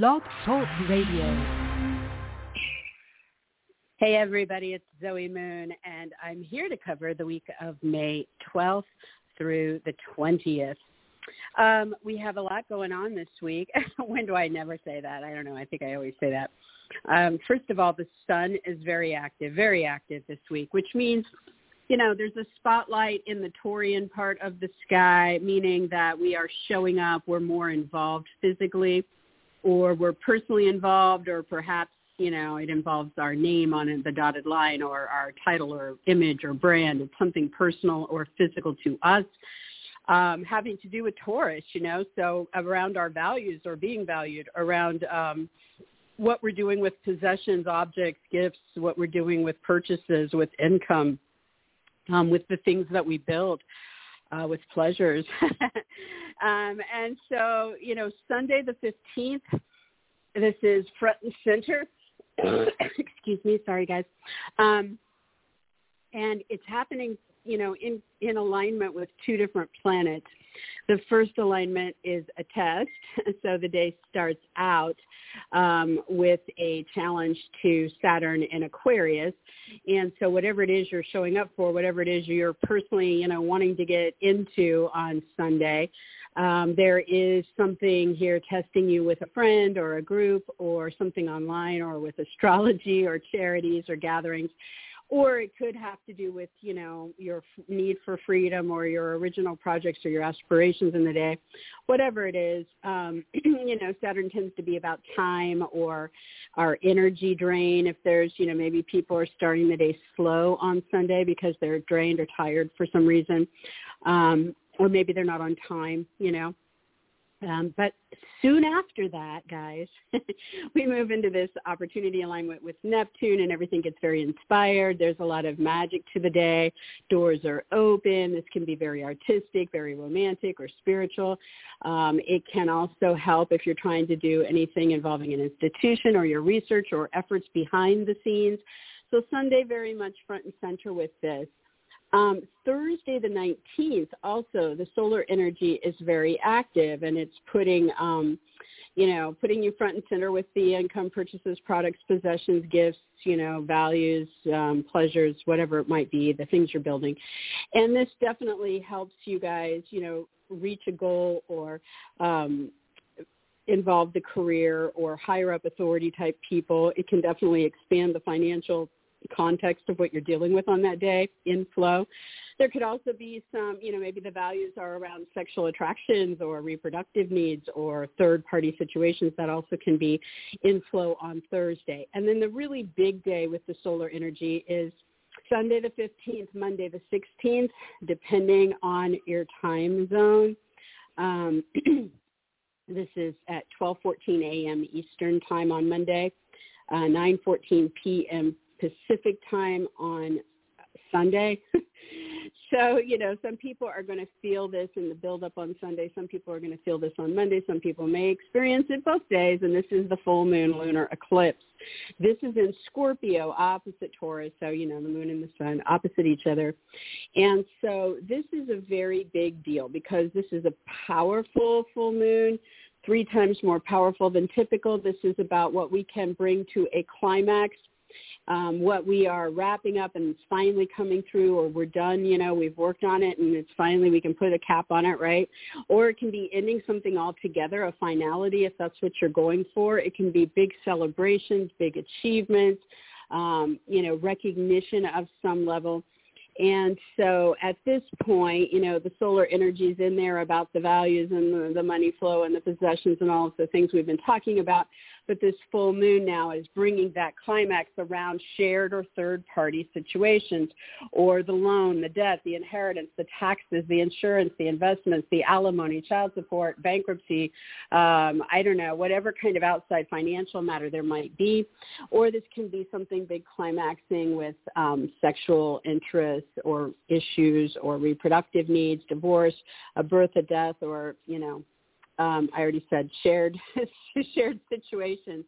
Blog Talk Radio. Hey everybody, it's Zoe Moon and I'm here to cover the week of May 12th through the 20th. Um, we have a lot going on this week. when do I never say that? I don't know. I think I always say that. Um, first of all, the sun is very active, very active this week, which means, you know, there's a spotlight in the Taurian part of the sky, meaning that we are showing up, we're more involved physically, or we're personally involved, or perhaps you know, it involves our name on the dotted line or our title or image or brand. It's something personal or physical to us. Um, having to do with Taurus, you know, so around our values or being valued, around um, what we're doing with possessions, objects, gifts, what we're doing with purchases, with income, um, with the things that we build, uh, with pleasures. um, and so, you know, Sunday the 15th, this is front and center excuse me, sorry guys. Um, and it's happening, you know, in, in alignment with two different planets. The first alignment is a test. So the day starts out um, with a challenge to Saturn in Aquarius. And so whatever it is you're showing up for, whatever it is you're personally, you know, wanting to get into on Sunday, um, there is something here testing you with a friend or a group or something online or with astrology or charities or gatherings or it could have to do with you know your need for freedom or your original projects or your aspirations in the day whatever it is um you know saturn tends to be about time or our energy drain if there's you know maybe people are starting the day slow on sunday because they're drained or tired for some reason um or maybe they're not on time, you know. Um, but soon after that, guys, we move into this opportunity alignment with Neptune and everything gets very inspired. There's a lot of magic to the day. Doors are open. This can be very artistic, very romantic or spiritual. Um, it can also help if you're trying to do anything involving an institution or your research or efforts behind the scenes. So Sunday very much front and center with this. Um, Thursday the 19th, also the solar energy is very active and it's putting, um, you know, putting you front and center with the income purchases, products, possessions, gifts, you know, values, um, pleasures, whatever it might be, the things you're building. And this definitely helps you guys, you know, reach a goal or um, involve the career or higher up authority type people. It can definitely expand the financial context of what you're dealing with on that day in flow. There could also be some, you know, maybe the values are around sexual attractions or reproductive needs or third party situations that also can be in flow on Thursday. And then the really big day with the solar energy is Sunday the 15th, Monday the 16th, depending on your time zone. Um, this is at 12:14 a.m. Eastern time on Monday, uh, 9:14 p.m. Pacific time on Sunday. so, you know, some people are going to feel this in the build up on Sunday. Some people are going to feel this on Monday. Some people may experience it both days. And this is the full moon lunar eclipse. This is in Scorpio, opposite Taurus. So, you know, the moon and the sun opposite each other. And so this is a very big deal because this is a powerful full moon three times more powerful than typical. This is about what we can bring to a climax um, what we are wrapping up and it's finally coming through or we're done, you know, we've worked on it and it's finally we can put a cap on it, right? Or it can be ending something altogether, a finality if that's what you're going for. It can be big celebrations, big achievements, um, you know, recognition of some level. And so at this point, you know, the solar energy is in there about the values and the, the money flow and the possessions and all of the things we've been talking about this full moon now is bringing that climax around shared or third party situations or the loan, the debt, the inheritance, the taxes, the insurance, the investments, the alimony, child support, bankruptcy, um, I don't know, whatever kind of outside financial matter there might be. Or this can be something big climaxing with um, sexual interests or issues or reproductive needs, divorce, a birth, a death, or, you know, um, I already said shared shared situations.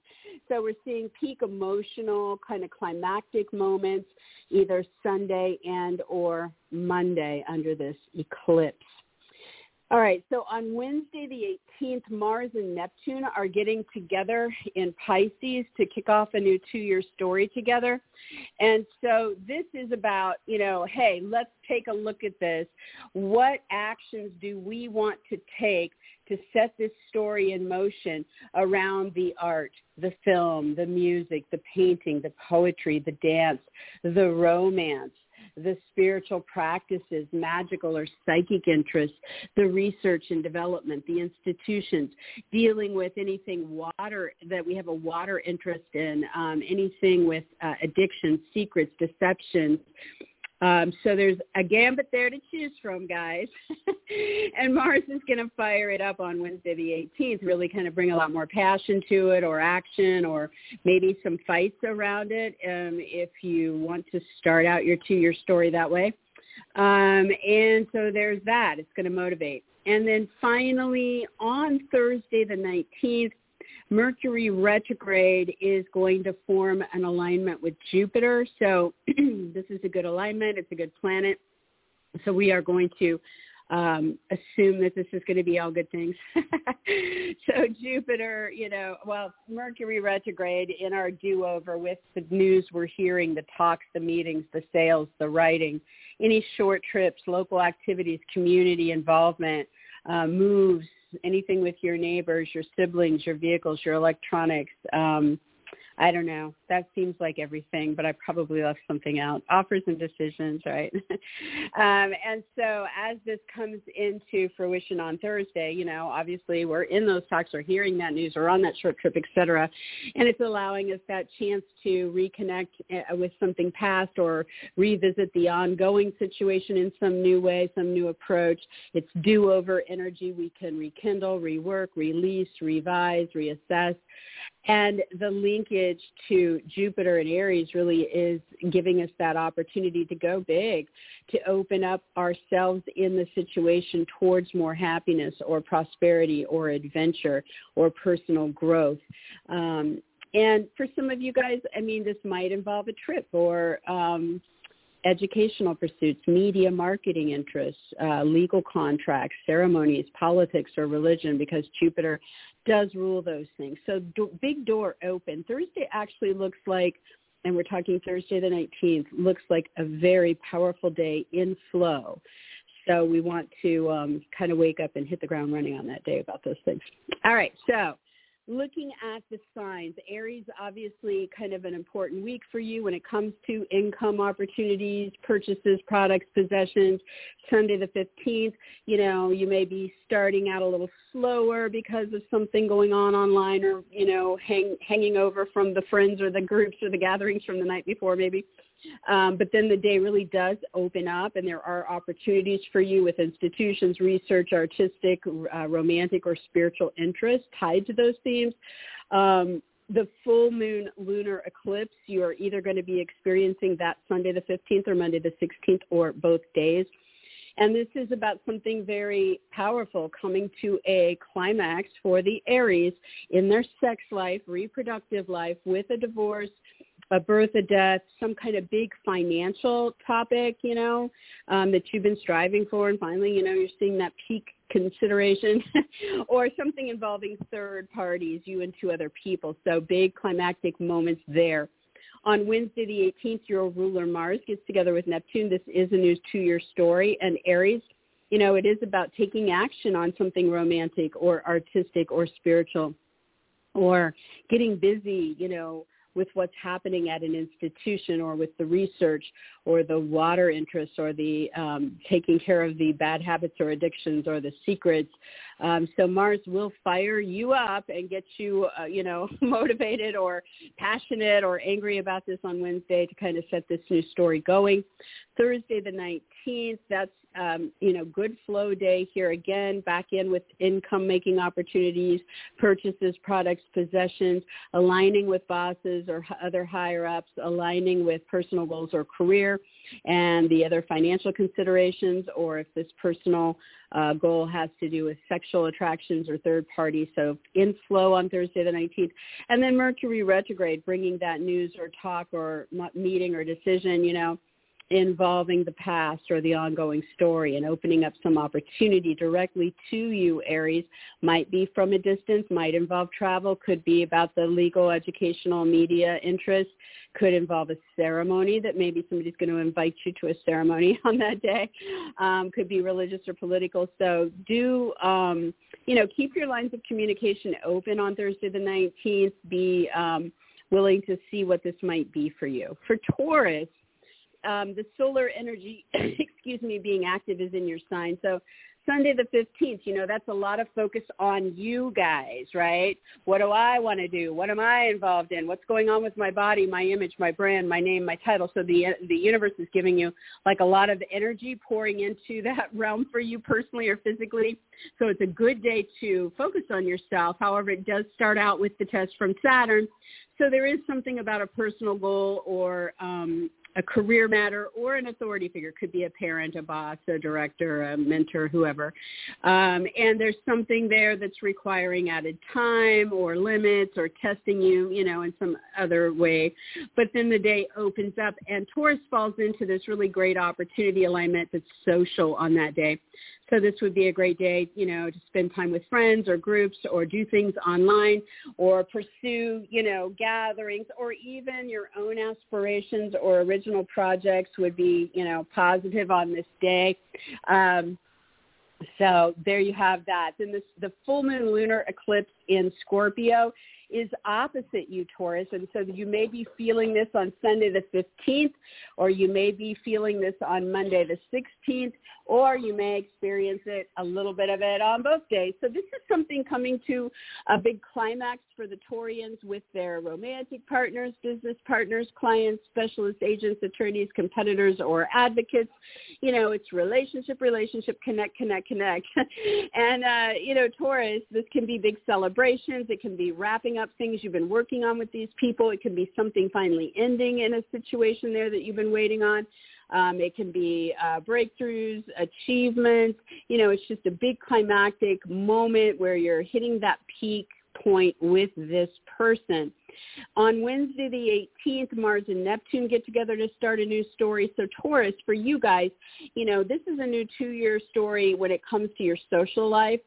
So we're seeing peak emotional kind of climactic moments either Sunday and or Monday under this eclipse. All right, so on Wednesday the 18th, Mars and Neptune are getting together in Pisces to kick off a new two-year story together. And so this is about, you know, hey, let's take a look at this. What actions do we want to take to set this story in motion around the art, the film, the music, the painting, the poetry, the dance, the romance, the spiritual practices, magical or psychic interests, the research and development, the institutions, dealing with anything water that we have a water interest in, um, anything with uh, addiction, secrets, deceptions, um, so there's a gambit there to choose from, guys. and Mars is going to fire it up on Wednesday the 18th, really kind of bring a lot more passion to it or action or maybe some fights around it um, if you want to start out your two-year story that way. Um, and so there's that. It's going to motivate. And then finally, on Thursday the 19th, Mercury retrograde is going to form an alignment with Jupiter. So this is a good alignment. It's a good planet. So we are going to um, assume that this is going to be all good things. so Jupiter, you know, well, Mercury retrograde in our do-over with the news we're hearing, the talks, the meetings, the sales, the writing, any short trips, local activities, community involvement, uh, moves, anything with your neighbors, your siblings, your vehicles, your electronics. Um, I don't know. That seems like everything, but I probably left something out. Offers and decisions, right? um, and so as this comes into fruition on Thursday, you know, obviously we're in those talks, we're hearing that news, we're on that short trip, et cetera, and it's allowing us that chance to reconnect uh, with something past or revisit the ongoing situation in some new way, some new approach. It's do-over energy. We can rekindle, rework, release, revise, reassess. And the linkage to Jupiter and Aries really is giving us that opportunity to go big, to open up ourselves in the situation towards more happiness or prosperity or adventure or personal growth. Um, and for some of you guys, I mean, this might involve a trip or um, educational pursuits, media marketing interests, uh, legal contracts, ceremonies, politics, or religion, because Jupiter does rule those things. So do, big door open. Thursday actually looks like, and we're talking Thursday the 19th, looks like a very powerful day in flow. So we want to um, kind of wake up and hit the ground running on that day about those things. All right, so looking at the signs, Aries obviously kind of an important week for you when it comes to income opportunities, purchases, products, possessions. Sunday the 15th, you know, you may be starting out a little slower because of something going on online or, you know, hang, hanging over from the friends or the groups or the gatherings from the night before maybe. Um, but then the day really does open up and there are opportunities for you with institutions, research, artistic, uh, romantic, or spiritual interests tied to those themes. Um, the full moon lunar eclipse, you are either going to be experiencing that Sunday the 15th or Monday the 16th or both days. And this is about something very powerful coming to a climax for the Aries in their sex life, reproductive life, with a divorce, a birth, a death, some kind of big financial topic, you know, um, that you've been striving for, and finally, you know, you're seeing that peak consideration, or something involving third parties, you and two other people. So big climactic moments there. On Wednesday the 18th, your ruler Mars gets together with Neptune. This is a new two-year story, and Aries you know, it is about taking action on something romantic or artistic or spiritual or getting busy, you know, with what's happening at an institution or with the research or the water interests or the um, taking care of the bad habits or addictions or the secrets. Um, so Mars will fire you up and get you, uh, you know, motivated or passionate or angry about this on Wednesday to kind of set this new story going. Thursday the 19th, that's um, you know, good flow day here again, back in with income making opportunities, purchases, products, possessions, aligning with bosses or other higher ups, aligning with personal goals or career and the other financial considerations, or if this personal uh, goal has to do with sexual attractions or third parties. So inflow on Thursday the 19th. And then Mercury retrograde, bringing that news or talk or meeting or decision, you know, involving the past or the ongoing story and opening up some opportunity directly to you, Aries. Might be from a distance, might involve travel, could be about the legal, educational, media interest, could involve a ceremony that maybe somebody's going to invite you to a ceremony on that day, um, could be religious or political. So do, um, you know, keep your lines of communication open on Thursday the 19th. Be um, willing to see what this might be for you. For Taurus, um, the solar energy, excuse me, being active is in your sign. So Sunday the 15th, you know, that's a lot of focus on you guys, right? What do I want to do? What am I involved in? What's going on with my body, my image, my brand, my name, my title? So the the universe is giving you like a lot of energy pouring into that realm for you personally or physically. So it's a good day to focus on yourself. However, it does start out with the test from Saturn. So there is something about a personal goal or um, a career matter or an authority figure. Could be a parent a boss a director a mentor whoever. Um, and there's something there that's requiring added time or limits or testing you you know in some other way. But then the day opens up and taurus falls into this really great opportunity alignment that's social on that day so this would be a great day, you know, to spend time with friends or groups or do things online or pursue, you know, gatherings or even your own aspirations or original projects would be, you know, positive on this day. Um, so there you have that. Then this, the full moon lunar eclipse in Scorpio is opposite you, Taurus. And so you may be feeling this on Sunday the 15th, or you may be feeling this on Monday the 16th, or you may experience it, a little bit of it on both days. So this is something coming to a big climax for the Taurians with their romantic partners, business partners, clients, specialist agents, attorneys, competitors, or advocates. You know, it's relationship, relationship, connect, connect, connect. and, uh, you know, Taurus, this can be big celebrations. It can be wrapping up things you've been working on with these people. It can be something finally ending in a situation there that you've been waiting on. Um, it can be uh, breakthroughs, achievements. You know, it's just a big climactic moment where you're hitting that peak point with this person. On Wednesday the 18th, Mars and Neptune get together to start a new story. So Taurus, for you guys, you know, this is a new two-year story when it comes to your social life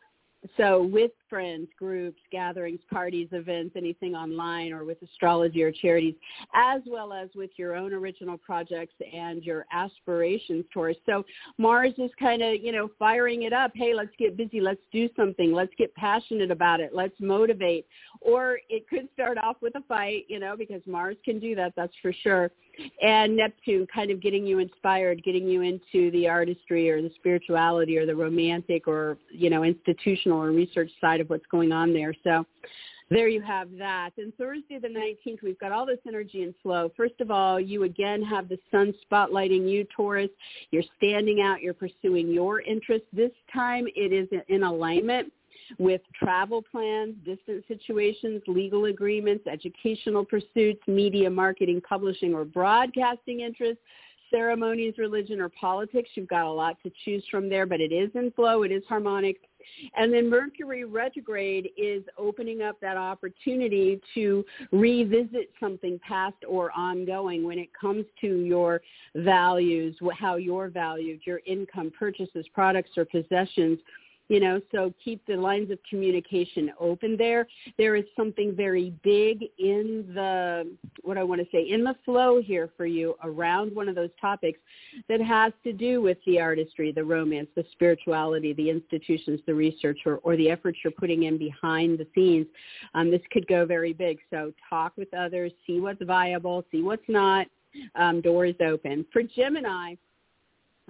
so with friends, groups, gatherings, parties, events, anything online or with astrology or charities, as well as with your own original projects and your aspirations towards. So Mars is kind of, you know, firing it up. Hey, let's get busy. Let's do something. Let's get passionate about it. Let's motivate. Or it could start off with a fight, you know, because Mars can do that. That's for sure and Neptune kind of getting you inspired, getting you into the artistry or the spirituality or the romantic or, you know, institutional or research side of what's going on there. So there you have that. And Thursday the 19th, we've got all this energy and flow. First of all, you again have the sun spotlighting you, Taurus. You're standing out. You're pursuing your interests. This time it is in alignment with travel plans, distant situations, legal agreements, educational pursuits, media marketing, publishing, or broadcasting interests, ceremonies, religion, or politics. You've got a lot to choose from there, but it is in flow. It is harmonic. And then Mercury retrograde is opening up that opportunity to revisit something past or ongoing when it comes to your values, how you're valued, your income, purchases, products, or possessions you know so keep the lines of communication open there. There is something very big in the what i want to say in the flow here for you around one of those topics that has to do with the artistry the romance the spirituality the institutions the research or, or the efforts you're putting in behind the scenes. Um, this could go very big. So talk with others see what's viable see what's not. Um, doors open. For gemini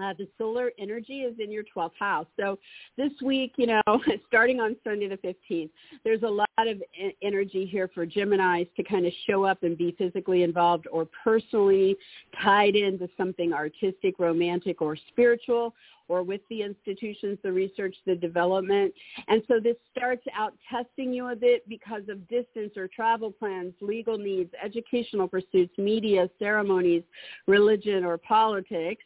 uh, the solar energy is in your 12th house. So this week, you know, starting on Sunday the 15th, there's a lot of energy here for Geminis to kind of show up and be physically involved or personally tied into something artistic, romantic, or spiritual or with the institutions, the research, the development. And so this starts out testing you a bit because of distance or travel plans, legal needs, educational pursuits, media, ceremonies, religion, or politics.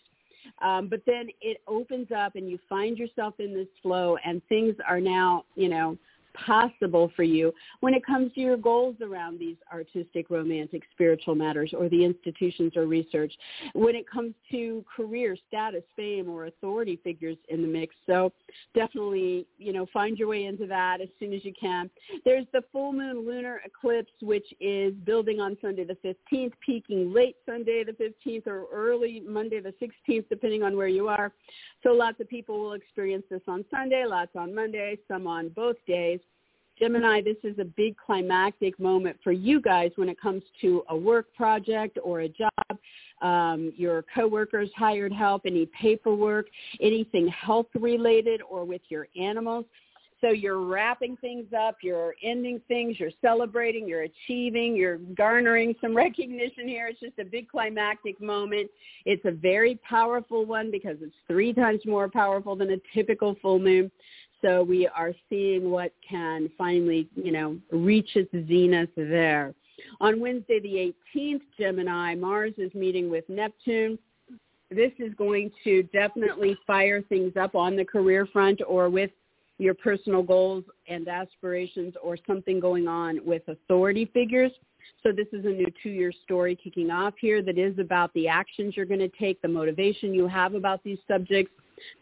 Um, but then it opens up and you find yourself in this flow and things are now, you know, possible for you when it comes to your goals around these artistic, romantic, spiritual matters or the institutions or research, when it comes to career, status, fame, or authority figures in the mix. So definitely, you know, find your way into that as soon as you can. There's the full moon lunar eclipse, which is building on Sunday the 15th, peaking late Sunday the 15th or early Monday the 16th, depending on where you are. So lots of people will experience this on Sunday, lots on Monday, some on both days. Gemini, this is a big climactic moment for you guys when it comes to a work project or a job. Um, your coworkers hired help, any paperwork, anything health related or with your animals. So you're wrapping things up, you're ending things, you're celebrating, you're achieving, you're garnering some recognition here. It's just a big climactic moment. It's a very powerful one because it's three times more powerful than a typical full moon. So we are seeing what can finally, you know, reach its zenith there. On Wednesday the 18th, Gemini, Mars is meeting with Neptune. This is going to definitely fire things up on the career front or with your personal goals and aspirations or something going on with authority figures. So this is a new two-year story kicking off here that is about the actions you're going to take, the motivation you have about these subjects,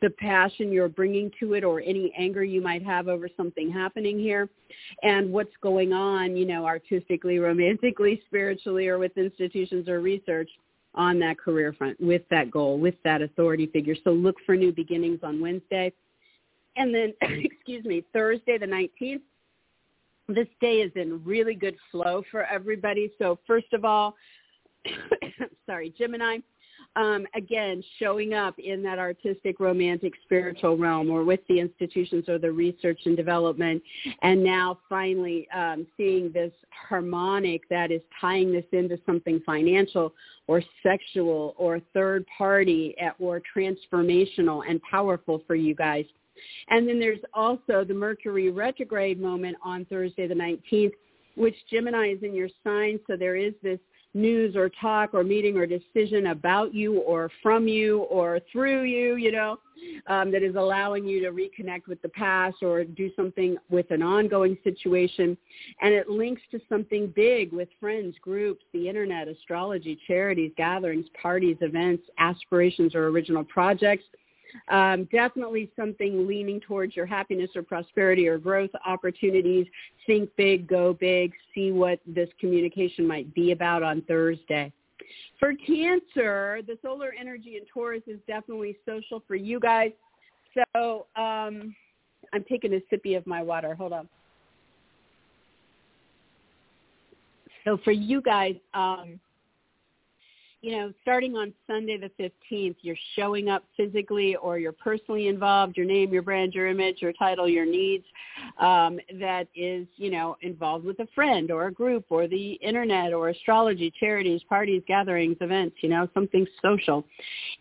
the passion you're bringing to it or any anger you might have over something happening here and what's going on, you know, artistically, romantically, spiritually, or with institutions or research on that career front with that goal, with that authority figure. So look for new beginnings on Wednesday. And then, excuse me, Thursday the 19th, this day is in really good flow for everybody. So first of all, sorry, Gemini, um, again, showing up in that artistic, romantic, spiritual realm or with the institutions or the research and development. And now finally um, seeing this harmonic that is tying this into something financial or sexual or third party or transformational and powerful for you guys. And then there's also the Mercury retrograde moment on Thursday the 19th, which Gemini is in your sign. So there is this news or talk or meeting or decision about you or from you or through you, you know, um, that is allowing you to reconnect with the past or do something with an ongoing situation. And it links to something big with friends, groups, the internet, astrology, charities, gatherings, parties, events, aspirations, or original projects um, definitely something leaning towards your happiness or prosperity or growth opportunities. Think big, go big, see what this communication might be about on Thursday. For Cancer, the solar energy in Taurus is definitely social for you guys. So um, I'm taking a sippy of my water. Hold on. So for you guys, um, you know, starting on Sunday the 15th, you're showing up physically or you're personally involved, your name, your brand, your image, your title, your needs, um, that is, you know, involved with a friend or a group or the internet or astrology, charities, parties, gatherings, events, you know, something social.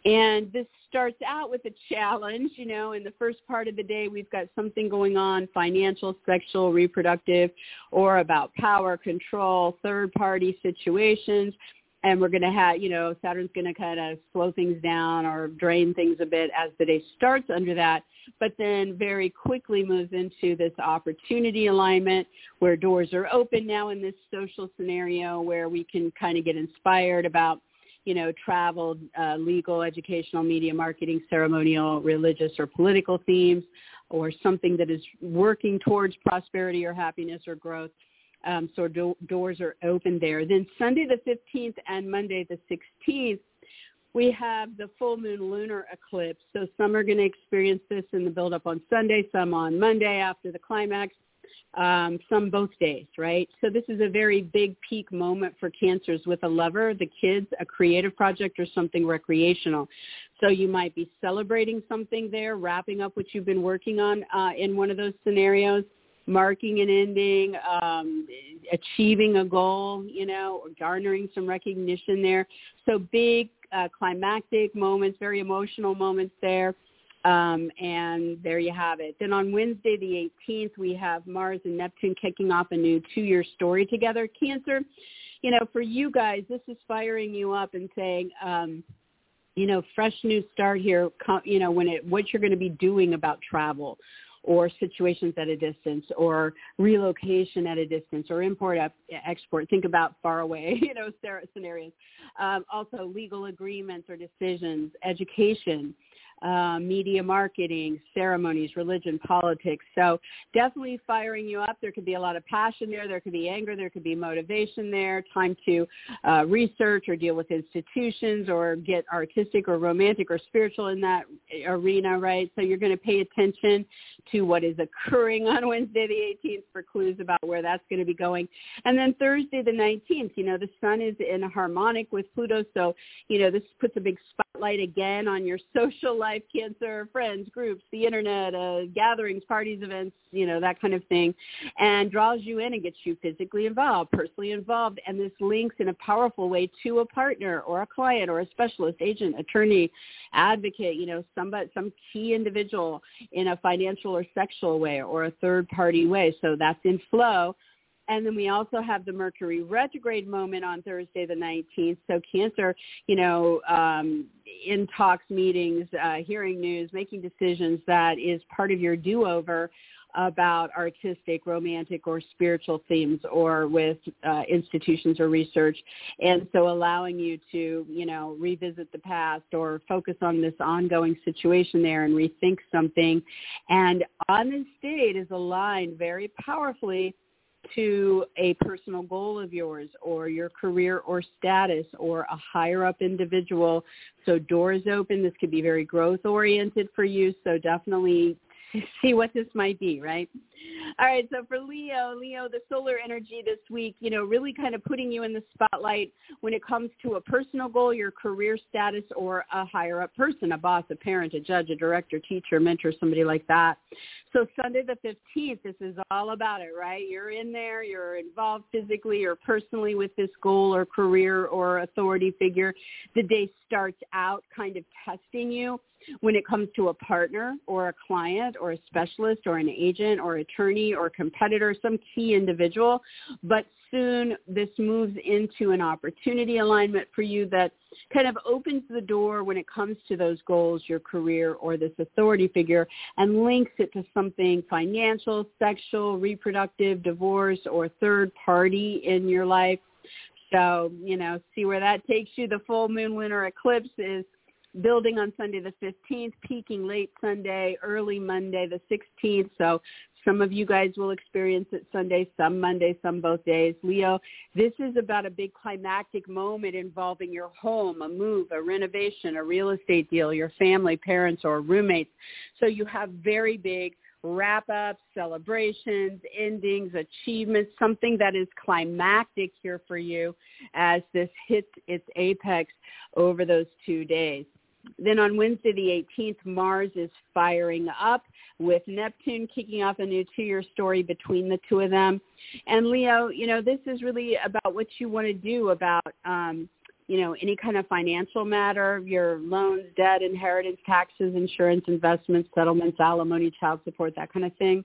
And this starts out with a challenge, you know, in the first part of the day we've got something going on, financial, sexual, reproductive, or about power, control, third party situations and we're going to have, you know, Saturn's going to kind of slow things down or drain things a bit as the day starts under that, but then very quickly moves into this opportunity alignment where doors are open now in this social scenario where we can kind of get inspired about, you know, travel, uh, legal, educational, media, marketing, ceremonial, religious, or political themes or something that is working towards prosperity or happiness or growth um, so do- doors are open there. Then Sunday the 15th and Monday the 16th, we have the full moon lunar eclipse. So some are going to experience this in the build up on Sunday, some on Monday after the climax, um, some both days, right? So this is a very big peak moment for cancers with a lover, the kids, a creative project, or something recreational. So you might be celebrating something there, wrapping up what you've been working on uh, in one of those scenarios marking an ending, um, achieving a goal, you know, or garnering some recognition there. So big uh, climactic moments, very emotional moments there. Um, and there you have it. Then on Wednesday the 18th, we have Mars and Neptune kicking off a new two-year story together. Cancer, you know, for you guys, this is firing you up and saying, um, you know, fresh new start here, you know, when it, what you're going to be doing about travel or situations at a distance or relocation at a distance or import export. Think about far away, you know, scenarios. Um, also legal agreements or decisions, education, uh, media marketing, ceremonies, religion, politics. So definitely firing you up. There could be a lot of passion there. There could be anger. There could be motivation there. Time to uh, research or deal with institutions or get artistic or romantic or spiritual in that arena, right? So you're going to pay attention to what is occurring on Wednesday the 18th for clues about where that's going to be going. And then Thursday the 19th, you know, the sun is in harmonic with Pluto. So, you know, this puts a big spotlight again on your social life life, cancer, friends, groups, the internet, uh, gatherings, parties, events, you know, that kind of thing, and draws you in and gets you physically involved, personally involved, and this links in a powerful way to a partner or a client or a specialist, agent, attorney, advocate, you know, somebody, some key individual in a financial or sexual way or a third party way. So that's in flow and then we also have the Mercury retrograde moment on Thursday the 19th. So Cancer, you know, um, in talks, meetings, uh, hearing news, making decisions, that is part of your do-over about artistic, romantic, or spiritual themes or with uh, institutions or research. And so allowing you to, you know, revisit the past or focus on this ongoing situation there and rethink something. And on this date is aligned very powerfully to a personal goal of yours or your career or status or a higher up individual. So doors open. This could be very growth oriented for you. So definitely see what this might be, right? All right, so for Leo, Leo, the solar energy this week, you know, really kind of putting you in the spotlight when it comes to a personal goal, your career status, or a higher up person, a boss, a parent, a judge, a director, teacher, mentor, somebody like that. So Sunday the 15th, this is all about it, right? You're in there, you're involved physically or personally with this goal or career or authority figure. The day starts out kind of testing you when it comes to a partner or a client or a specialist or an agent or attorney or competitor, some key individual. But soon this moves into an opportunity alignment for you that kind of opens the door when it comes to those goals, your career or this authority figure and links it to something financial, sexual, reproductive, divorce or third party in your life. So, you know, see where that takes you. The full moon lunar eclipse is building on Sunday the 15th, peaking late Sunday, early Monday the 16th. So some of you guys will experience it Sunday, some Monday, some both days. Leo, this is about a big climactic moment involving your home, a move, a renovation, a real estate deal, your family, parents, or roommates. So you have very big wrap-ups, celebrations, endings, achievements, something that is climactic here for you as this hits its apex over those two days. Then on Wednesday the 18th, Mars is firing up with Neptune kicking off a new two-year story between the two of them. And Leo, you know, this is really about what you want to do about um, you know, any kind of financial matter, your loans, debt, inheritance, taxes, insurance, investments, settlements, alimony, child support, that kind of thing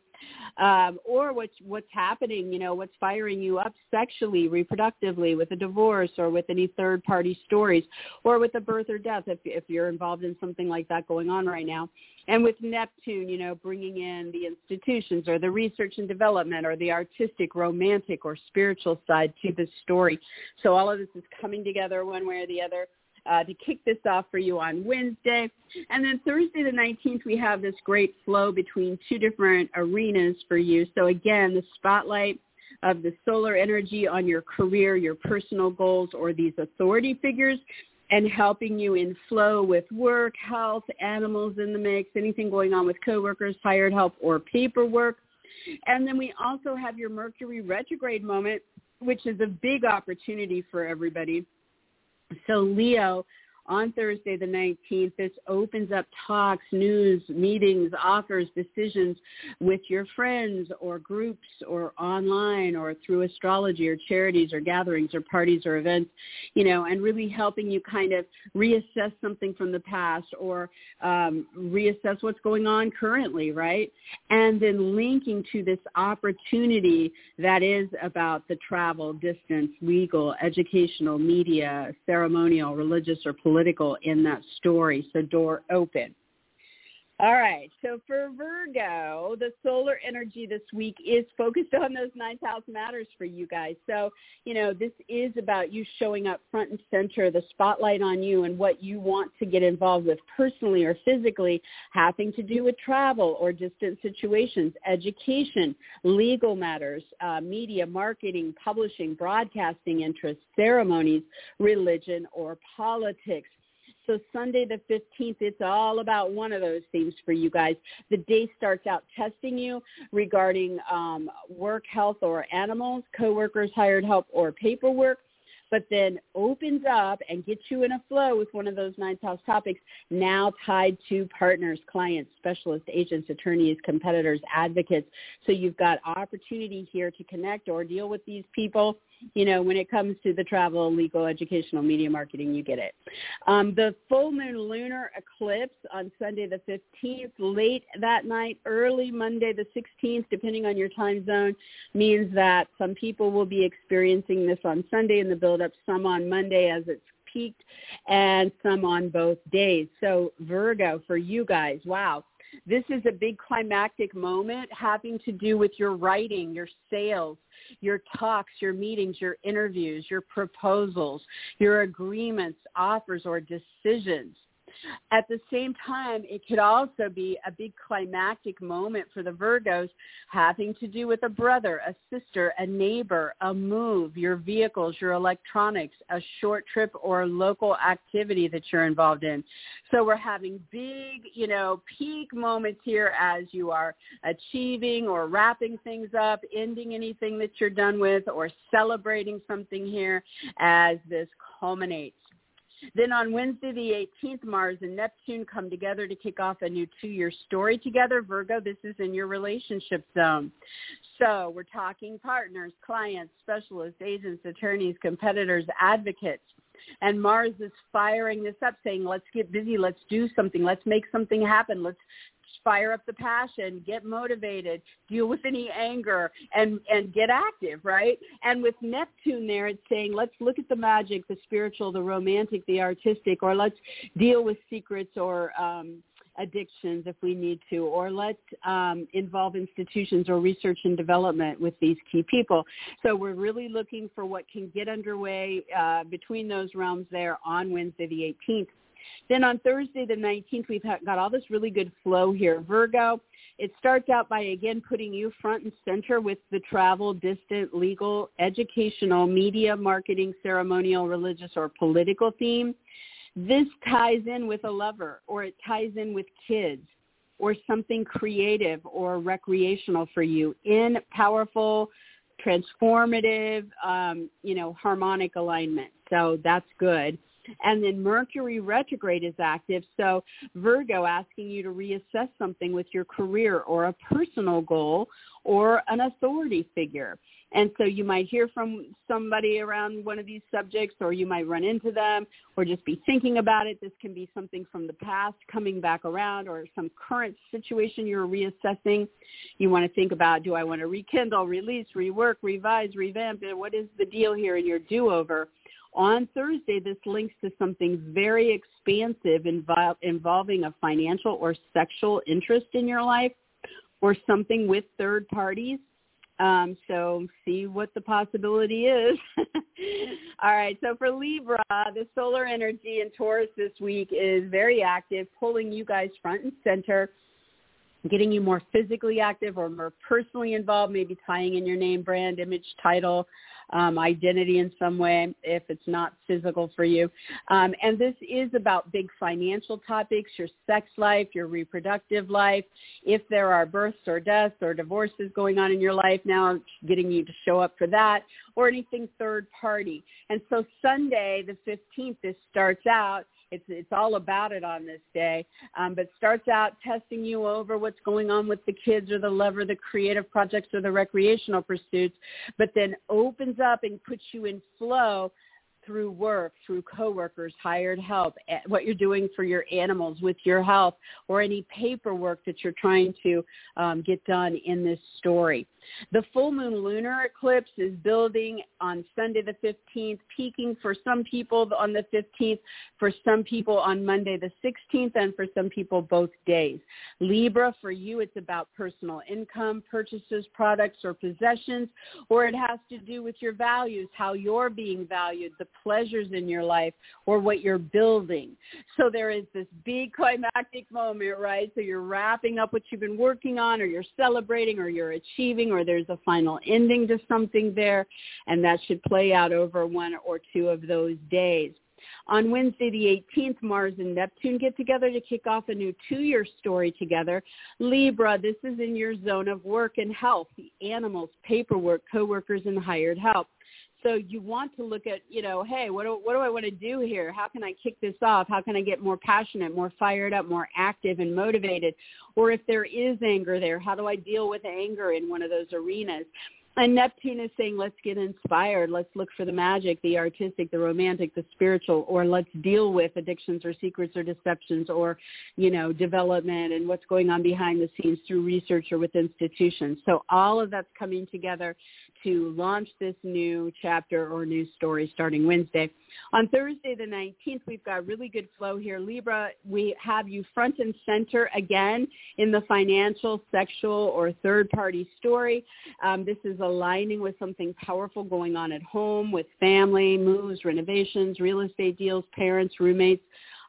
um, or what's what's happening, you know, what's firing you up sexually, reproductively, with a divorce or with any third party stories, or with a birth or death, if if you're involved in something like that going on right now. And with Neptune, you know, bringing in the institutions or the research and development or the artistic, romantic, or spiritual side to the story. So all of this is coming together one way or the other uh, to kick this off for you on Wednesday. And then Thursday the 19th, we have this great flow between two different arenas for you. So again, the spotlight of the solar energy on your career, your personal goals, or these authority figures and helping you in flow with work, health, animals in the mix, anything going on with coworkers, hired help, or paperwork. And then we also have your Mercury retrograde moment, which is a big opportunity for everybody so Leo, on Thursday the 19th. This opens up talks, news, meetings, offers, decisions with your friends or groups or online or through astrology or charities or gatherings or parties or events, you know, and really helping you kind of reassess something from the past or um, reassess what's going on currently, right? And then linking to this opportunity that is about the travel, distance, legal, educational, media, ceremonial, religious, or political political in that story, so door open. All right. So for Virgo, the solar energy this week is focused on those ninth house matters for you guys. So, you know, this is about you showing up front and center, the spotlight on you and what you want to get involved with personally or physically, having to do with travel or distant situations, education, legal matters, uh, media, marketing, publishing, broadcasting interests, ceremonies, religion, or politics. So Sunday the 15th, it's all about one of those themes for you guys. The day starts out testing you regarding um, work, health, or animals, coworkers, hired help, or paperwork but then opens up and gets you in a flow with one of those ninth house topics now tied to partners, clients, specialists, agents, attorneys, competitors, advocates. So you've got opportunity here to connect or deal with these people you know, when it comes to the travel, legal, educational, media marketing, you get it. Um, the full moon lunar eclipse on Sunday the 15th, late that night, early Monday the 16th, depending on your time zone, means that some people will be experiencing this on Sunday in the build-up, some on Monday as it's peaked, and some on both days. So Virgo, for you guys, wow this is a big climactic moment having to do with your writing, your sales, your talks, your meetings, your interviews, your proposals, your agreements, offers, or decisions. At the same time, it could also be a big climactic moment for the Virgos having to do with a brother, a sister, a neighbor, a move, your vehicles, your electronics, a short trip or local activity that you're involved in. So we're having big, you know, peak moments here as you are achieving or wrapping things up, ending anything that you're done with or celebrating something here as this culminates. Then on Wednesday the 18th, Mars and Neptune come together to kick off a new two-year story together. Virgo, this is in your relationship zone. So we're talking partners, clients, specialists, agents, attorneys, competitors, advocates. And Mars is firing this up saying, let's get busy. Let's do something. Let's make something happen. Let's fire up the passion, get motivated, deal with any anger, and and get active, right? And with Neptune there, it's saying let's look at the magic, the spiritual, the romantic, the artistic, or let's deal with secrets or um, addictions if we need to, or let's um, involve institutions or research and development with these key people. So we're really looking for what can get underway uh, between those realms there on Wednesday the 18th. Then on Thursday the 19th, we've got all this really good flow here. Virgo, it starts out by again putting you front and center with the travel, distant, legal, educational, media, marketing, ceremonial, religious, or political theme. This ties in with a lover or it ties in with kids or something creative or recreational for you in powerful, transformative, um, you know, harmonic alignment. So that's good. And then Mercury retrograde is active. So Virgo asking you to reassess something with your career or a personal goal or an authority figure. And so you might hear from somebody around one of these subjects or you might run into them or just be thinking about it. This can be something from the past coming back around or some current situation you're reassessing. You want to think about, do I want to rekindle, release, rework, revise, revamp? What is the deal here in your do-over? On Thursday, this links to something very expansive invo- involving a financial or sexual interest in your life or something with third parties. Um, so see what the possibility is. All right. So for Libra, the solar energy in Taurus this week is very active, pulling you guys front and center, getting you more physically active or more personally involved, maybe tying in your name, brand, image, title, um, identity in some way if it's not physical for you. Um, and this is about big financial topics, your sex life, your reproductive life. If there are births or deaths or divorces going on in your life now, getting you to show up for that or anything third party. And so Sunday, the 15th, this starts out it's it's all about it on this day. Um, but starts out testing you over what's going on with the kids or the love or the creative projects or the recreational pursuits, but then opens up and puts you in flow through work, through coworkers, hired help, eh, what you're doing for your animals with your health, or any paperwork that you're trying to um, get done in this story. The full moon lunar eclipse is building on Sunday the 15th, peaking for some people on the 15th, for some people on Monday the 16th, and for some people both days. Libra, for you, it's about personal income, purchases, products, or possessions, or it has to do with your values, how you're being valued, the pleasures in your life, or what you're building. So there is this big climactic moment, right? So you're wrapping up what you've been working on, or you're celebrating, or you're achieving, or there's a final ending to something there, and that should play out over one or two of those days. On Wednesday, the 18th, Mars and Neptune get together to kick off a new two-year story together. Libra, this is in your zone of work and health, the animals, paperwork, coworkers, and hired help. So you want to look at, you know, hey, what do, what do I want to do here? How can I kick this off? How can I get more passionate, more fired up, more active and motivated? Or if there is anger there, how do I deal with anger in one of those arenas? And Neptune is saying, let's get inspired. Let's look for the magic, the artistic, the romantic, the spiritual, or let's deal with addictions or secrets or deceptions or, you know, development and what's going on behind the scenes through research or with institutions. So all of that's coming together to launch this new chapter or new story starting Wednesday. On Thursday the 19th, we've got really good flow here. Libra, we have you front and center again in the financial, sexual, or third-party story. Um, this is aligning with something powerful going on at home with family, moves, renovations, real estate deals, parents, roommates.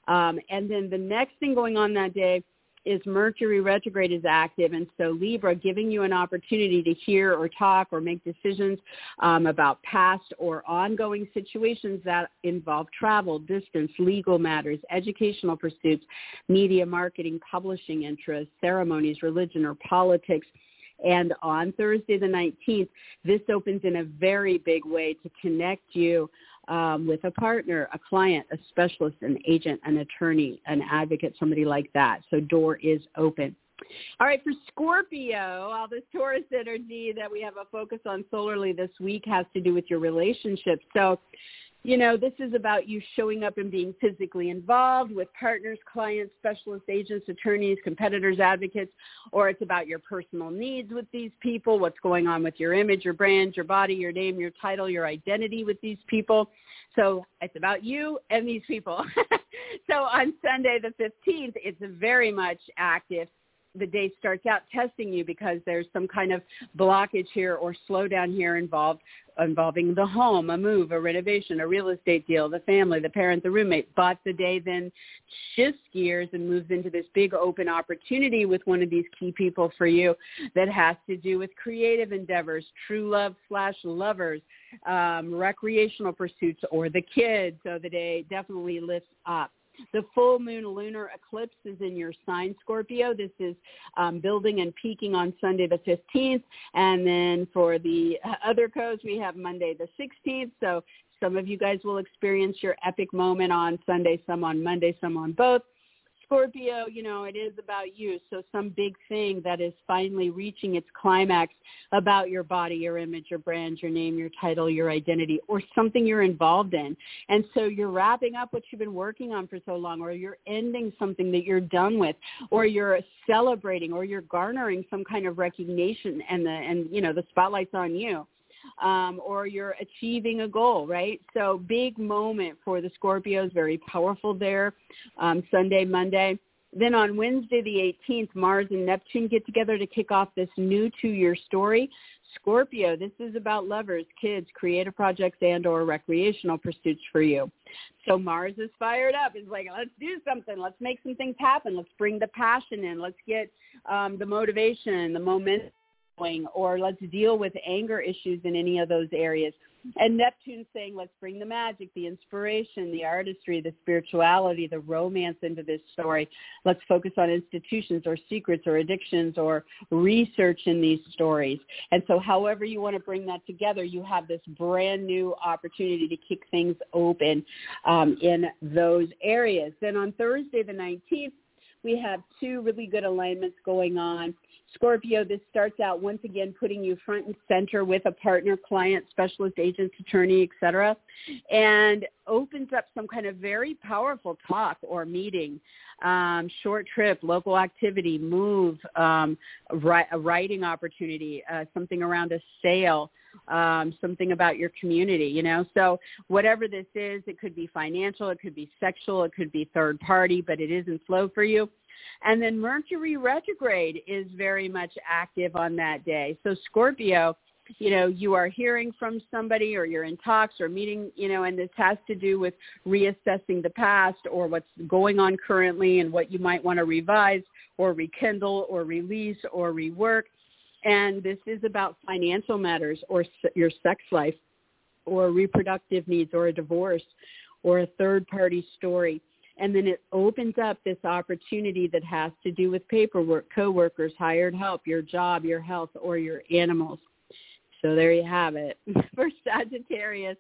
Um, and then the next thing going on that day is Mercury retrograde is active, and so Libra giving you an opportunity to hear or talk or make decisions um, about past or ongoing situations that involve travel, distance, legal matters, educational pursuits, media marketing, publishing interests, ceremonies, religion, or politics. And on Thursday the 19th, this opens in a very big way to connect you um, with a partner, a client, a specialist, an agent, an attorney, an advocate, somebody like that. So door is open. All right, for Scorpio, all this Taurus energy that we have a focus on solarly this week has to do with your relationships. So you know, this is about you showing up and being physically involved with partners, clients, specialist agents, attorneys, competitors, advocates, or it's about your personal needs with these people, what's going on with your image, your brand, your body, your name, your title, your identity with these people. So it's about you and these people. so on Sunday the 15th, it's very much active the day starts out testing you because there's some kind of blockage here or slowdown here involved involving the home, a move, a renovation, a real estate deal, the family, the parent, the roommate. But the day then shifts gears and moves into this big open opportunity with one of these key people for you that has to do with creative endeavors, true love slash lovers, um, recreational pursuits, or the kids. So the day definitely lifts up. The full moon lunar eclipse is in your sign, Scorpio. This is um, building and peaking on Sunday the 15th. And then for the other coast, we have Monday the 16th. So some of you guys will experience your epic moment on Sunday, some on Monday, some on both. Scorpio, you know, it is about you. So some big thing that is finally reaching its climax about your body, your image, your brand, your name, your title, your identity, or something you're involved in. And so you're wrapping up what you've been working on for so long, or you're ending something that you're done with, or you're celebrating, or you're garnering some kind of recognition and the, and, you know, the spotlight's on you um, or you're achieving a goal, right? So big moment for the Scorpios, very powerful there, um, Sunday, Monday. Then on Wednesday the 18th, Mars and Neptune get together to kick off this new two-year story. Scorpio, this is about lovers, kids, creative projects, and or recreational pursuits for you. So Mars is fired up. It's like, let's do something. Let's make some things happen. Let's bring the passion in. Let's get um, the motivation, the momentum or let's deal with anger issues in any of those areas. And Neptune saying, let's bring the magic, the inspiration, the artistry, the spirituality, the romance into this story. Let's focus on institutions or secrets or addictions or research in these stories. And so however you want to bring that together, you have this brand new opportunity to kick things open um, in those areas. Then on Thursday the 19th, we have two really good alignments going on Scorpio, this starts out once again putting you front and center with a partner, client, specialist, agent, attorney, etc., and opens up some kind of very powerful talk or meeting, um, short trip, local activity, move, um, ri- a writing opportunity, uh, something around a sale, um, something about your community, you know. So whatever this is, it could be financial, it could be sexual, it could be third party, but it is in flow for you. And then Mercury retrograde is very much active on that day. So Scorpio, you know, you are hearing from somebody or you're in talks or meeting, you know, and this has to do with reassessing the past or what's going on currently and what you might want to revise or rekindle or release or rework. And this is about financial matters or your sex life or reproductive needs or a divorce or a third party story. And then it opens up this opportunity that has to do with paperwork, coworkers, hired help, your job, your health, or your animals. So there you have it. For Sagittarius,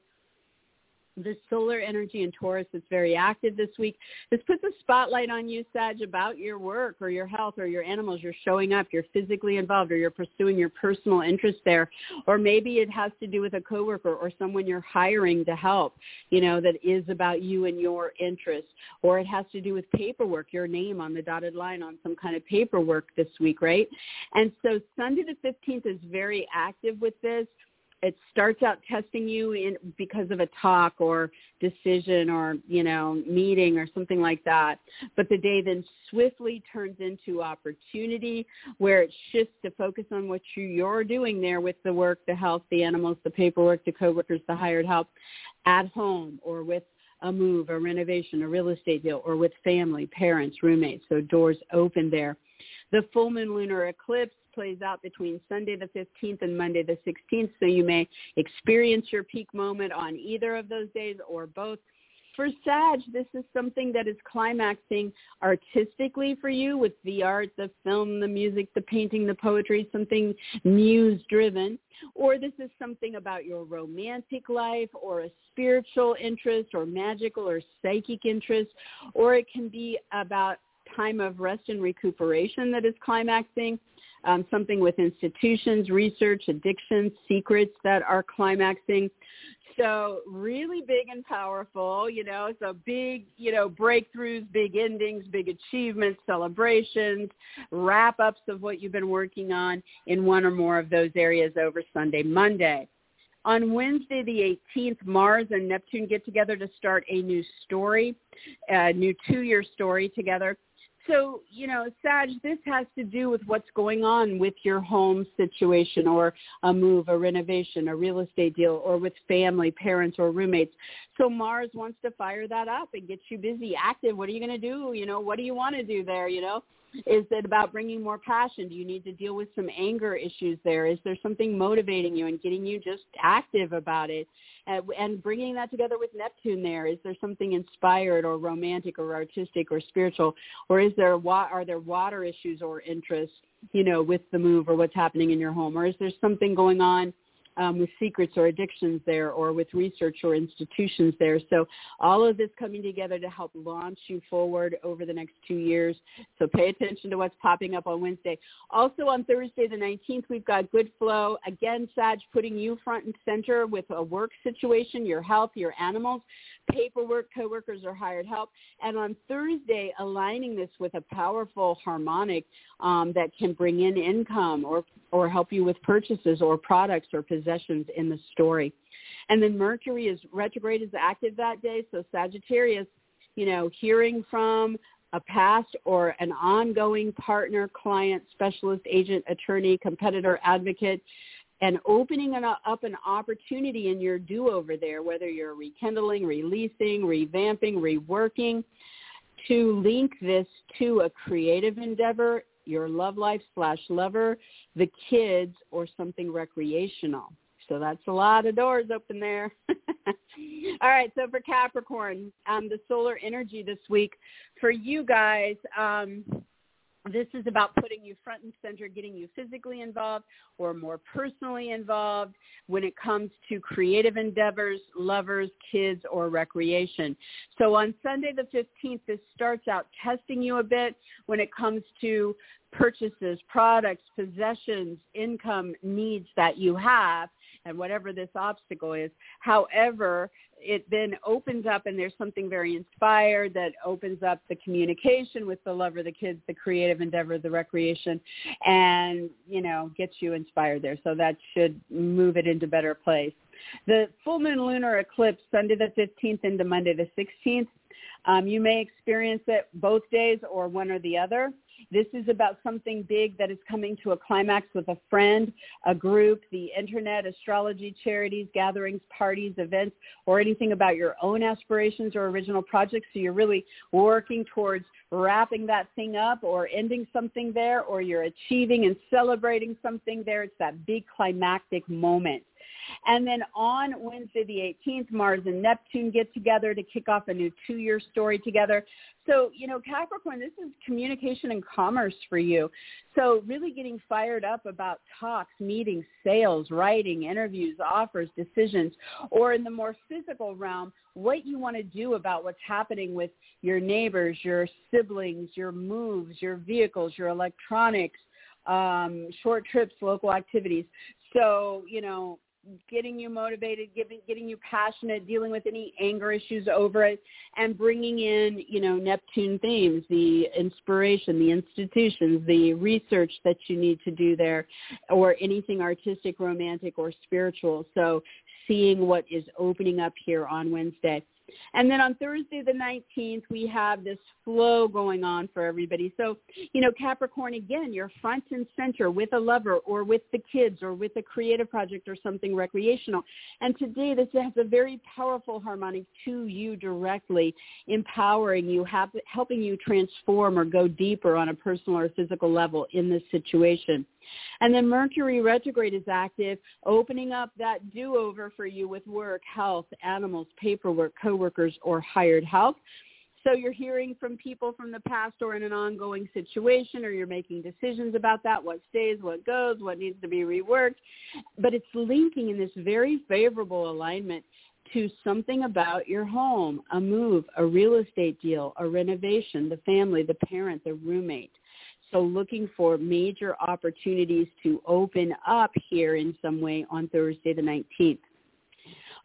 the solar energy in Taurus is very active this week. This puts a spotlight on you, Sag, about your work or your health or your animals. You're showing up, you're physically involved, or you're pursuing your personal interest there. Or maybe it has to do with a coworker or someone you're hiring to help, you know, that is about you and your interests. Or it has to do with paperwork, your name on the dotted line on some kind of paperwork this week, right? And so Sunday the 15th is very active with this it starts out testing you in because of a talk or decision or you know meeting or something like that. But the day then swiftly turns into opportunity where it shifts to focus on what you're doing there with the work the health the animals the paperwork the coworkers the hired help at home or with a move a renovation a real estate deal or with family parents roommates. So doors open there. The full moon lunar eclipse plays out between Sunday the 15th and Monday the 16th. So you may experience your peak moment on either of those days or both. For Sag, this is something that is climaxing artistically for you with the art, the film, the music, the painting, the poetry, something muse-driven. Or this is something about your romantic life or a spiritual interest or magical or psychic interest. Or it can be about time of rest and recuperation that is climaxing um, something with institutions, research, addictions, secrets that are climaxing. So really big and powerful, you know, so big, you know, breakthroughs, big endings, big achievements, celebrations, wrap-ups of what you've been working on in one or more of those areas over Sunday, Monday. On Wednesday, the 18th, Mars and Neptune get together to start a new story, a new two-year story together. So, you know, Sag, this has to do with what's going on with your home situation or a move, a renovation, a real estate deal, or with family, parents, or roommates. So Mars wants to fire that up and get you busy, active. What are you going to do? You know, what do you want to do there? You know, is it about bringing more passion? Do you need to deal with some anger issues there? Is there something motivating you and getting you just active about it? Uh, and bringing that together with Neptune there, is there something inspired or romantic or artistic or spiritual? Or is there, are there water issues or interests, you know, with the move or what's happening in your home? Or is there something going on um, with secrets or addictions there or with research or institutions there. So all of this coming together to help launch you forward over the next two years. So pay attention to what's popping up on Wednesday. Also on Thursday the 19th, we've got Good Flow. Again, Sag, putting you front and center with a work situation, your health, your animals paperwork, coworkers, or hired help. And on Thursday, aligning this with a powerful harmonic um, that can bring in income or, or help you with purchases or products or possessions in the story. And then Mercury is retrograde is active that day. So Sagittarius, you know, hearing from a past or an ongoing partner, client, specialist, agent, attorney, competitor, advocate, and opening an, up an opportunity in your do-over there, whether you're rekindling, releasing, revamping, reworking, to link this to a creative endeavor, your love life slash lover, the kids, or something recreational. So that's a lot of doors open there. All right, so for Capricorn, um, the solar energy this week for you guys, um, this is about putting you front and center, getting you physically involved or more personally involved when it comes to creative endeavors, lovers, kids, or recreation. So on Sunday the 15th, this starts out testing you a bit when it comes to purchases, products, possessions, income needs that you have and whatever this obstacle is. However, it then opens up and there's something very inspired that opens up the communication with the lover, the kids, the creative endeavor, the recreation, and, you know, gets you inspired there. So that should move it into better place. The full moon lunar eclipse, Sunday the 15th into Monday the 16th, um, you may experience it both days or one or the other. This is about something big that is coming to a climax with a friend, a group, the internet, astrology, charities, gatherings, parties, events, or anything about your own aspirations or original projects. So you're really working towards wrapping that thing up or ending something there, or you're achieving and celebrating something there. It's that big climactic moment. And then on Wednesday the 18th, Mars and Neptune get together to kick off a new two-year story together. So, you know, Capricorn, this is communication and commerce for you. So really getting fired up about talks, meetings, sales, writing, interviews, offers, decisions, or in the more physical realm, what you want to do about what's happening with your neighbors, your siblings, your moves, your vehicles, your electronics, um, short trips, local activities. So, you know, getting you motivated, giving, getting you passionate, dealing with any anger issues over it, and bringing in, you know, Neptune themes, the inspiration, the institutions, the research that you need to do there, or anything artistic, romantic, or spiritual. So seeing what is opening up here on Wednesday. And then on Thursday the 19th, we have this flow going on for everybody. So, you know, Capricorn, again, you're front and center with a lover or with the kids or with a creative project or something recreational. And today this has a very powerful harmonic to you directly, empowering you, helping you transform or go deeper on a personal or physical level in this situation. And then Mercury retrograde is active, opening up that do-over for you with work, health, animals, paperwork, coworkers, or hired help. So you're hearing from people from the past or in an ongoing situation or you're making decisions about that, what stays, what goes, what needs to be reworked. But it's linking in this very favorable alignment to something about your home, a move, a real estate deal, a renovation, the family, the parent, the roommate. So looking for major opportunities to open up here in some way on Thursday the 19th.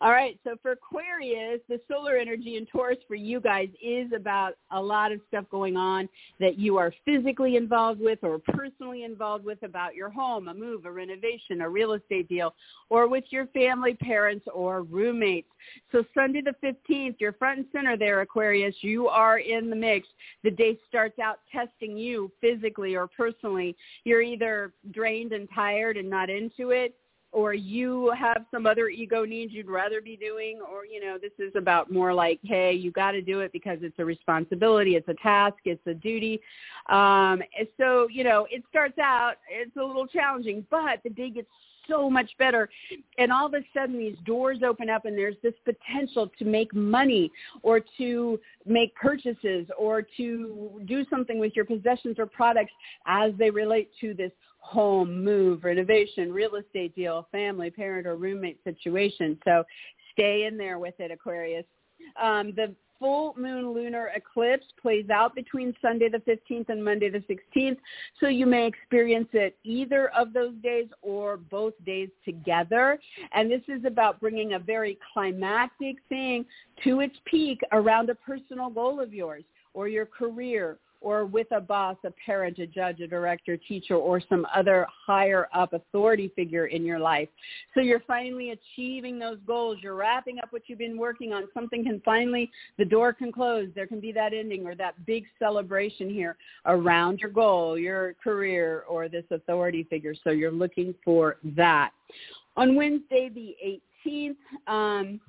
All right, so for Aquarius, the solar energy in Taurus for you guys is about a lot of stuff going on that you are physically involved with or personally involved with about your home, a move, a renovation, a real estate deal, or with your family, parents, or roommates. So Sunday the 15th, you're front and center there, Aquarius. You are in the mix. The day starts out testing you physically or personally. You're either drained and tired and not into it, or you have some other ego needs you'd rather be doing or you know this is about more like hey you got to do it because it's a responsibility it's a task it's a duty. Um so you know it starts out it's a little challenging but the day gets so much better and all of a sudden these doors open up and there's this potential to make money or to make purchases or to do something with your possessions or products as they relate to this home, move, renovation, real estate deal, family, parent, or roommate situation. So stay in there with it, Aquarius. Um, the full moon lunar eclipse plays out between Sunday the 15th and Monday the 16th. So you may experience it either of those days or both days together. And this is about bringing a very climactic thing to its peak around a personal goal of yours or your career or with a boss, a parent, a judge, a director, teacher, or some other higher up authority figure in your life. So you're finally achieving those goals. You're wrapping up what you've been working on. Something can finally, the door can close. There can be that ending or that big celebration here around your goal, your career, or this authority figure. So you're looking for that. On Wednesday, the 18th, um,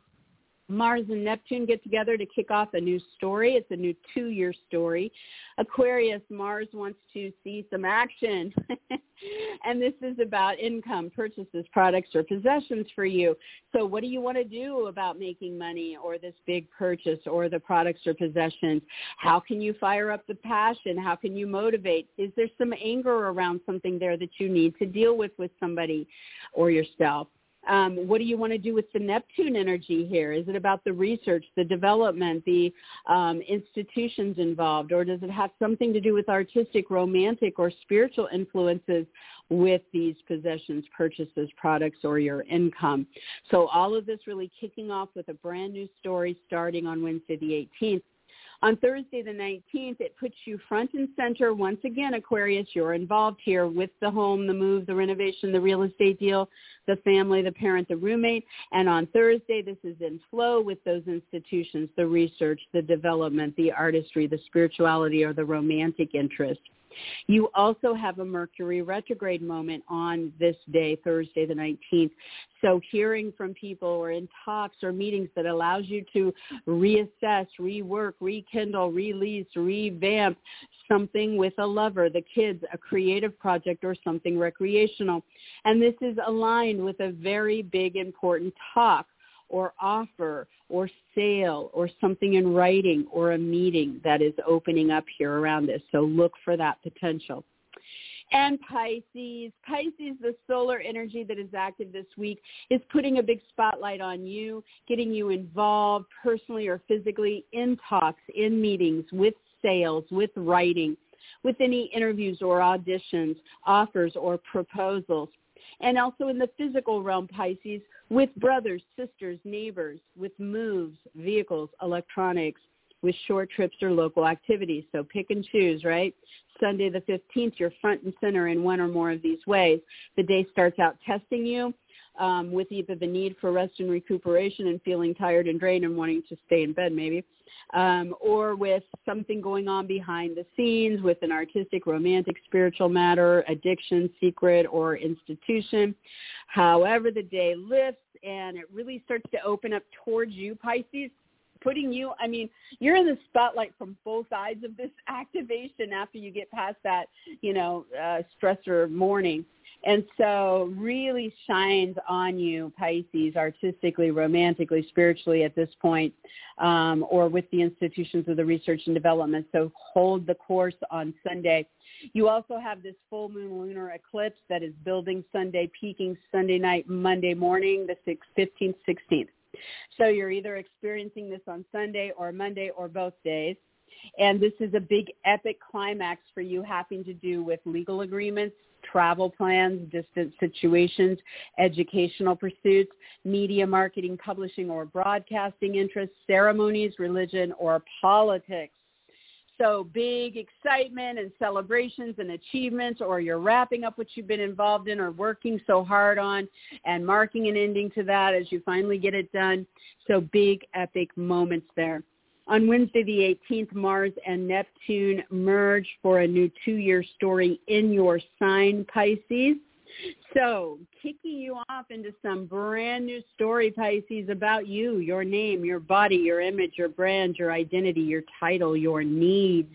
Mars and Neptune get together to kick off a new story. It's a new two-year story. Aquarius, Mars wants to see some action. and this is about income, purchases, products, or possessions for you. So what do you want to do about making money or this big purchase or the products or possessions? How can you fire up the passion? How can you motivate? Is there some anger around something there that you need to deal with with somebody or yourself? Um, what do you want to do with the Neptune energy here? Is it about the research, the development, the um, institutions involved, or does it have something to do with artistic, romantic, or spiritual influences with these possessions, purchases, products, or your income? So all of this really kicking off with a brand new story starting on Wednesday the 18th. On Thursday the 19th, it puts you front and center. Once again, Aquarius, you're involved here with the home, the move, the renovation, the real estate deal, the family, the parent, the roommate. And on Thursday, this is in flow with those institutions, the research, the development, the artistry, the spirituality, or the romantic interest. You also have a Mercury retrograde moment on this day, Thursday the 19th. So hearing from people or in talks or meetings that allows you to reassess, rework, rekindle, release, revamp something with a lover, the kids, a creative project or something recreational. And this is aligned with a very big important talk or offer or sale or something in writing or a meeting that is opening up here around this. So look for that potential. And Pisces, Pisces, the solar energy that is active this week is putting a big spotlight on you, getting you involved personally or physically in talks, in meetings, with sales, with writing, with any interviews or auditions, offers or proposals. And also in the physical realm, Pisces, with brothers, sisters, neighbors, with moves, vehicles, electronics, with short trips or local activities. So pick and choose, right? Sunday the 15th, you're front and center in one or more of these ways. The day starts out testing you um, with either the need for rest and recuperation and feeling tired and drained and wanting to stay in bed maybe, um, or with something going on behind the scenes with an artistic, romantic, spiritual matter, addiction, secret, or institution. However, the day lifts and it really starts to open up towards you, Pisces, putting you, I mean, you're in the spotlight from both sides of this activation after you get past that, you know, uh, stressor morning. And so really shines on you, Pisces, artistically, romantically, spiritually at this point, um, or with the institutions of the research and development. So hold the course on Sunday. You also have this full moon lunar eclipse that is building Sunday, peaking Sunday night, Monday morning, the 6th, 15th, 16th. So you're either experiencing this on Sunday or Monday or both days. And this is a big epic climax for you having to do with legal agreements, travel plans, distant situations, educational pursuits, media marketing, publishing or broadcasting interests, ceremonies, religion, or politics. So big excitement and celebrations and achievements, or you're wrapping up what you've been involved in or working so hard on and marking an ending to that as you finally get it done. So big epic moments there. On Wednesday the 18th, Mars and Neptune merge for a new two-year story in your sign, Pisces. So kicking you off into some brand new story, Pisces, about you, your name, your body, your image, your brand, your identity, your title, your needs.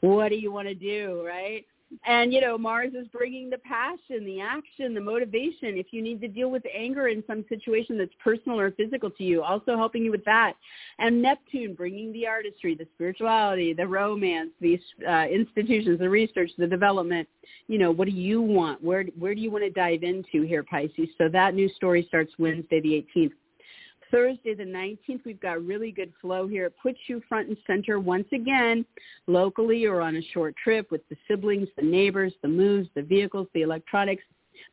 What do you want to do, right? And, you know, Mars is bringing the passion, the action, the motivation. If you need to deal with anger in some situation that's personal or physical to you, also helping you with that. And Neptune bringing the artistry, the spirituality, the romance, these uh, institutions, the research, the development. You know, what do you want? Where, where do you want to dive into here, Pisces? So that new story starts Wednesday the 18th. Thursday the 19th, we've got really good flow here. It puts you front and center once again, locally or on a short trip with the siblings, the neighbors, the moves, the vehicles, the electronics,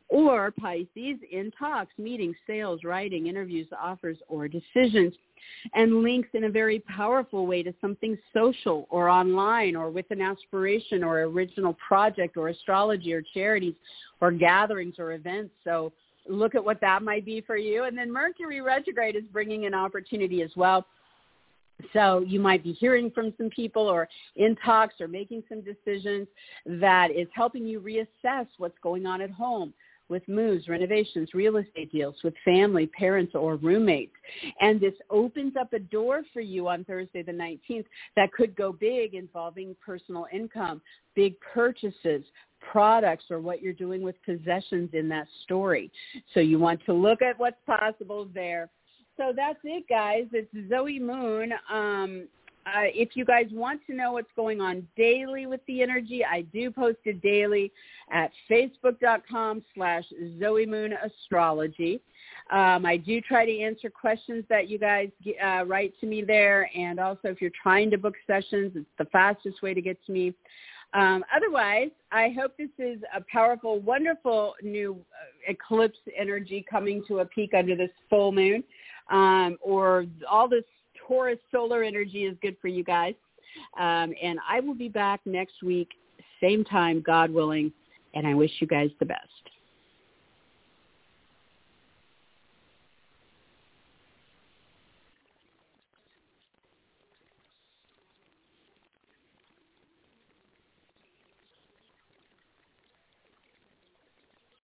or Pisces in talks, meetings, sales, writing, interviews, offers, or decisions and links in a very powerful way to something social or online or with an aspiration or original project or astrology or charities or gatherings or events. So look at what that might be for you. And then Mercury retrograde is bringing an opportunity as well. So you might be hearing from some people or in talks or making some decisions that is helping you reassess what's going on at home, with moves, renovations, real estate deals with family, parents, or roommates. And this opens up a door for you on Thursday the 19th that could go big involving personal income, big purchases, products or what you're doing with possessions in that story. So you want to look at what's possible there. So that's it, guys. It's Zoe Moon. Um, uh, if you guys want to know what's going on daily with the energy, I do post it daily at facebook.com slash Zoe Moon Astrology. Um, I do try to answer questions that you guys uh, write to me there. And also if you're trying to book sessions, it's the fastest way to get to me. Um, otherwise, I hope this is a powerful, wonderful new uh, eclipse energy coming to a peak under this full moon, um, or all this Taurus solar energy is good for you guys. Um, and I will be back next week, same time, God willing, and I wish you guys the best.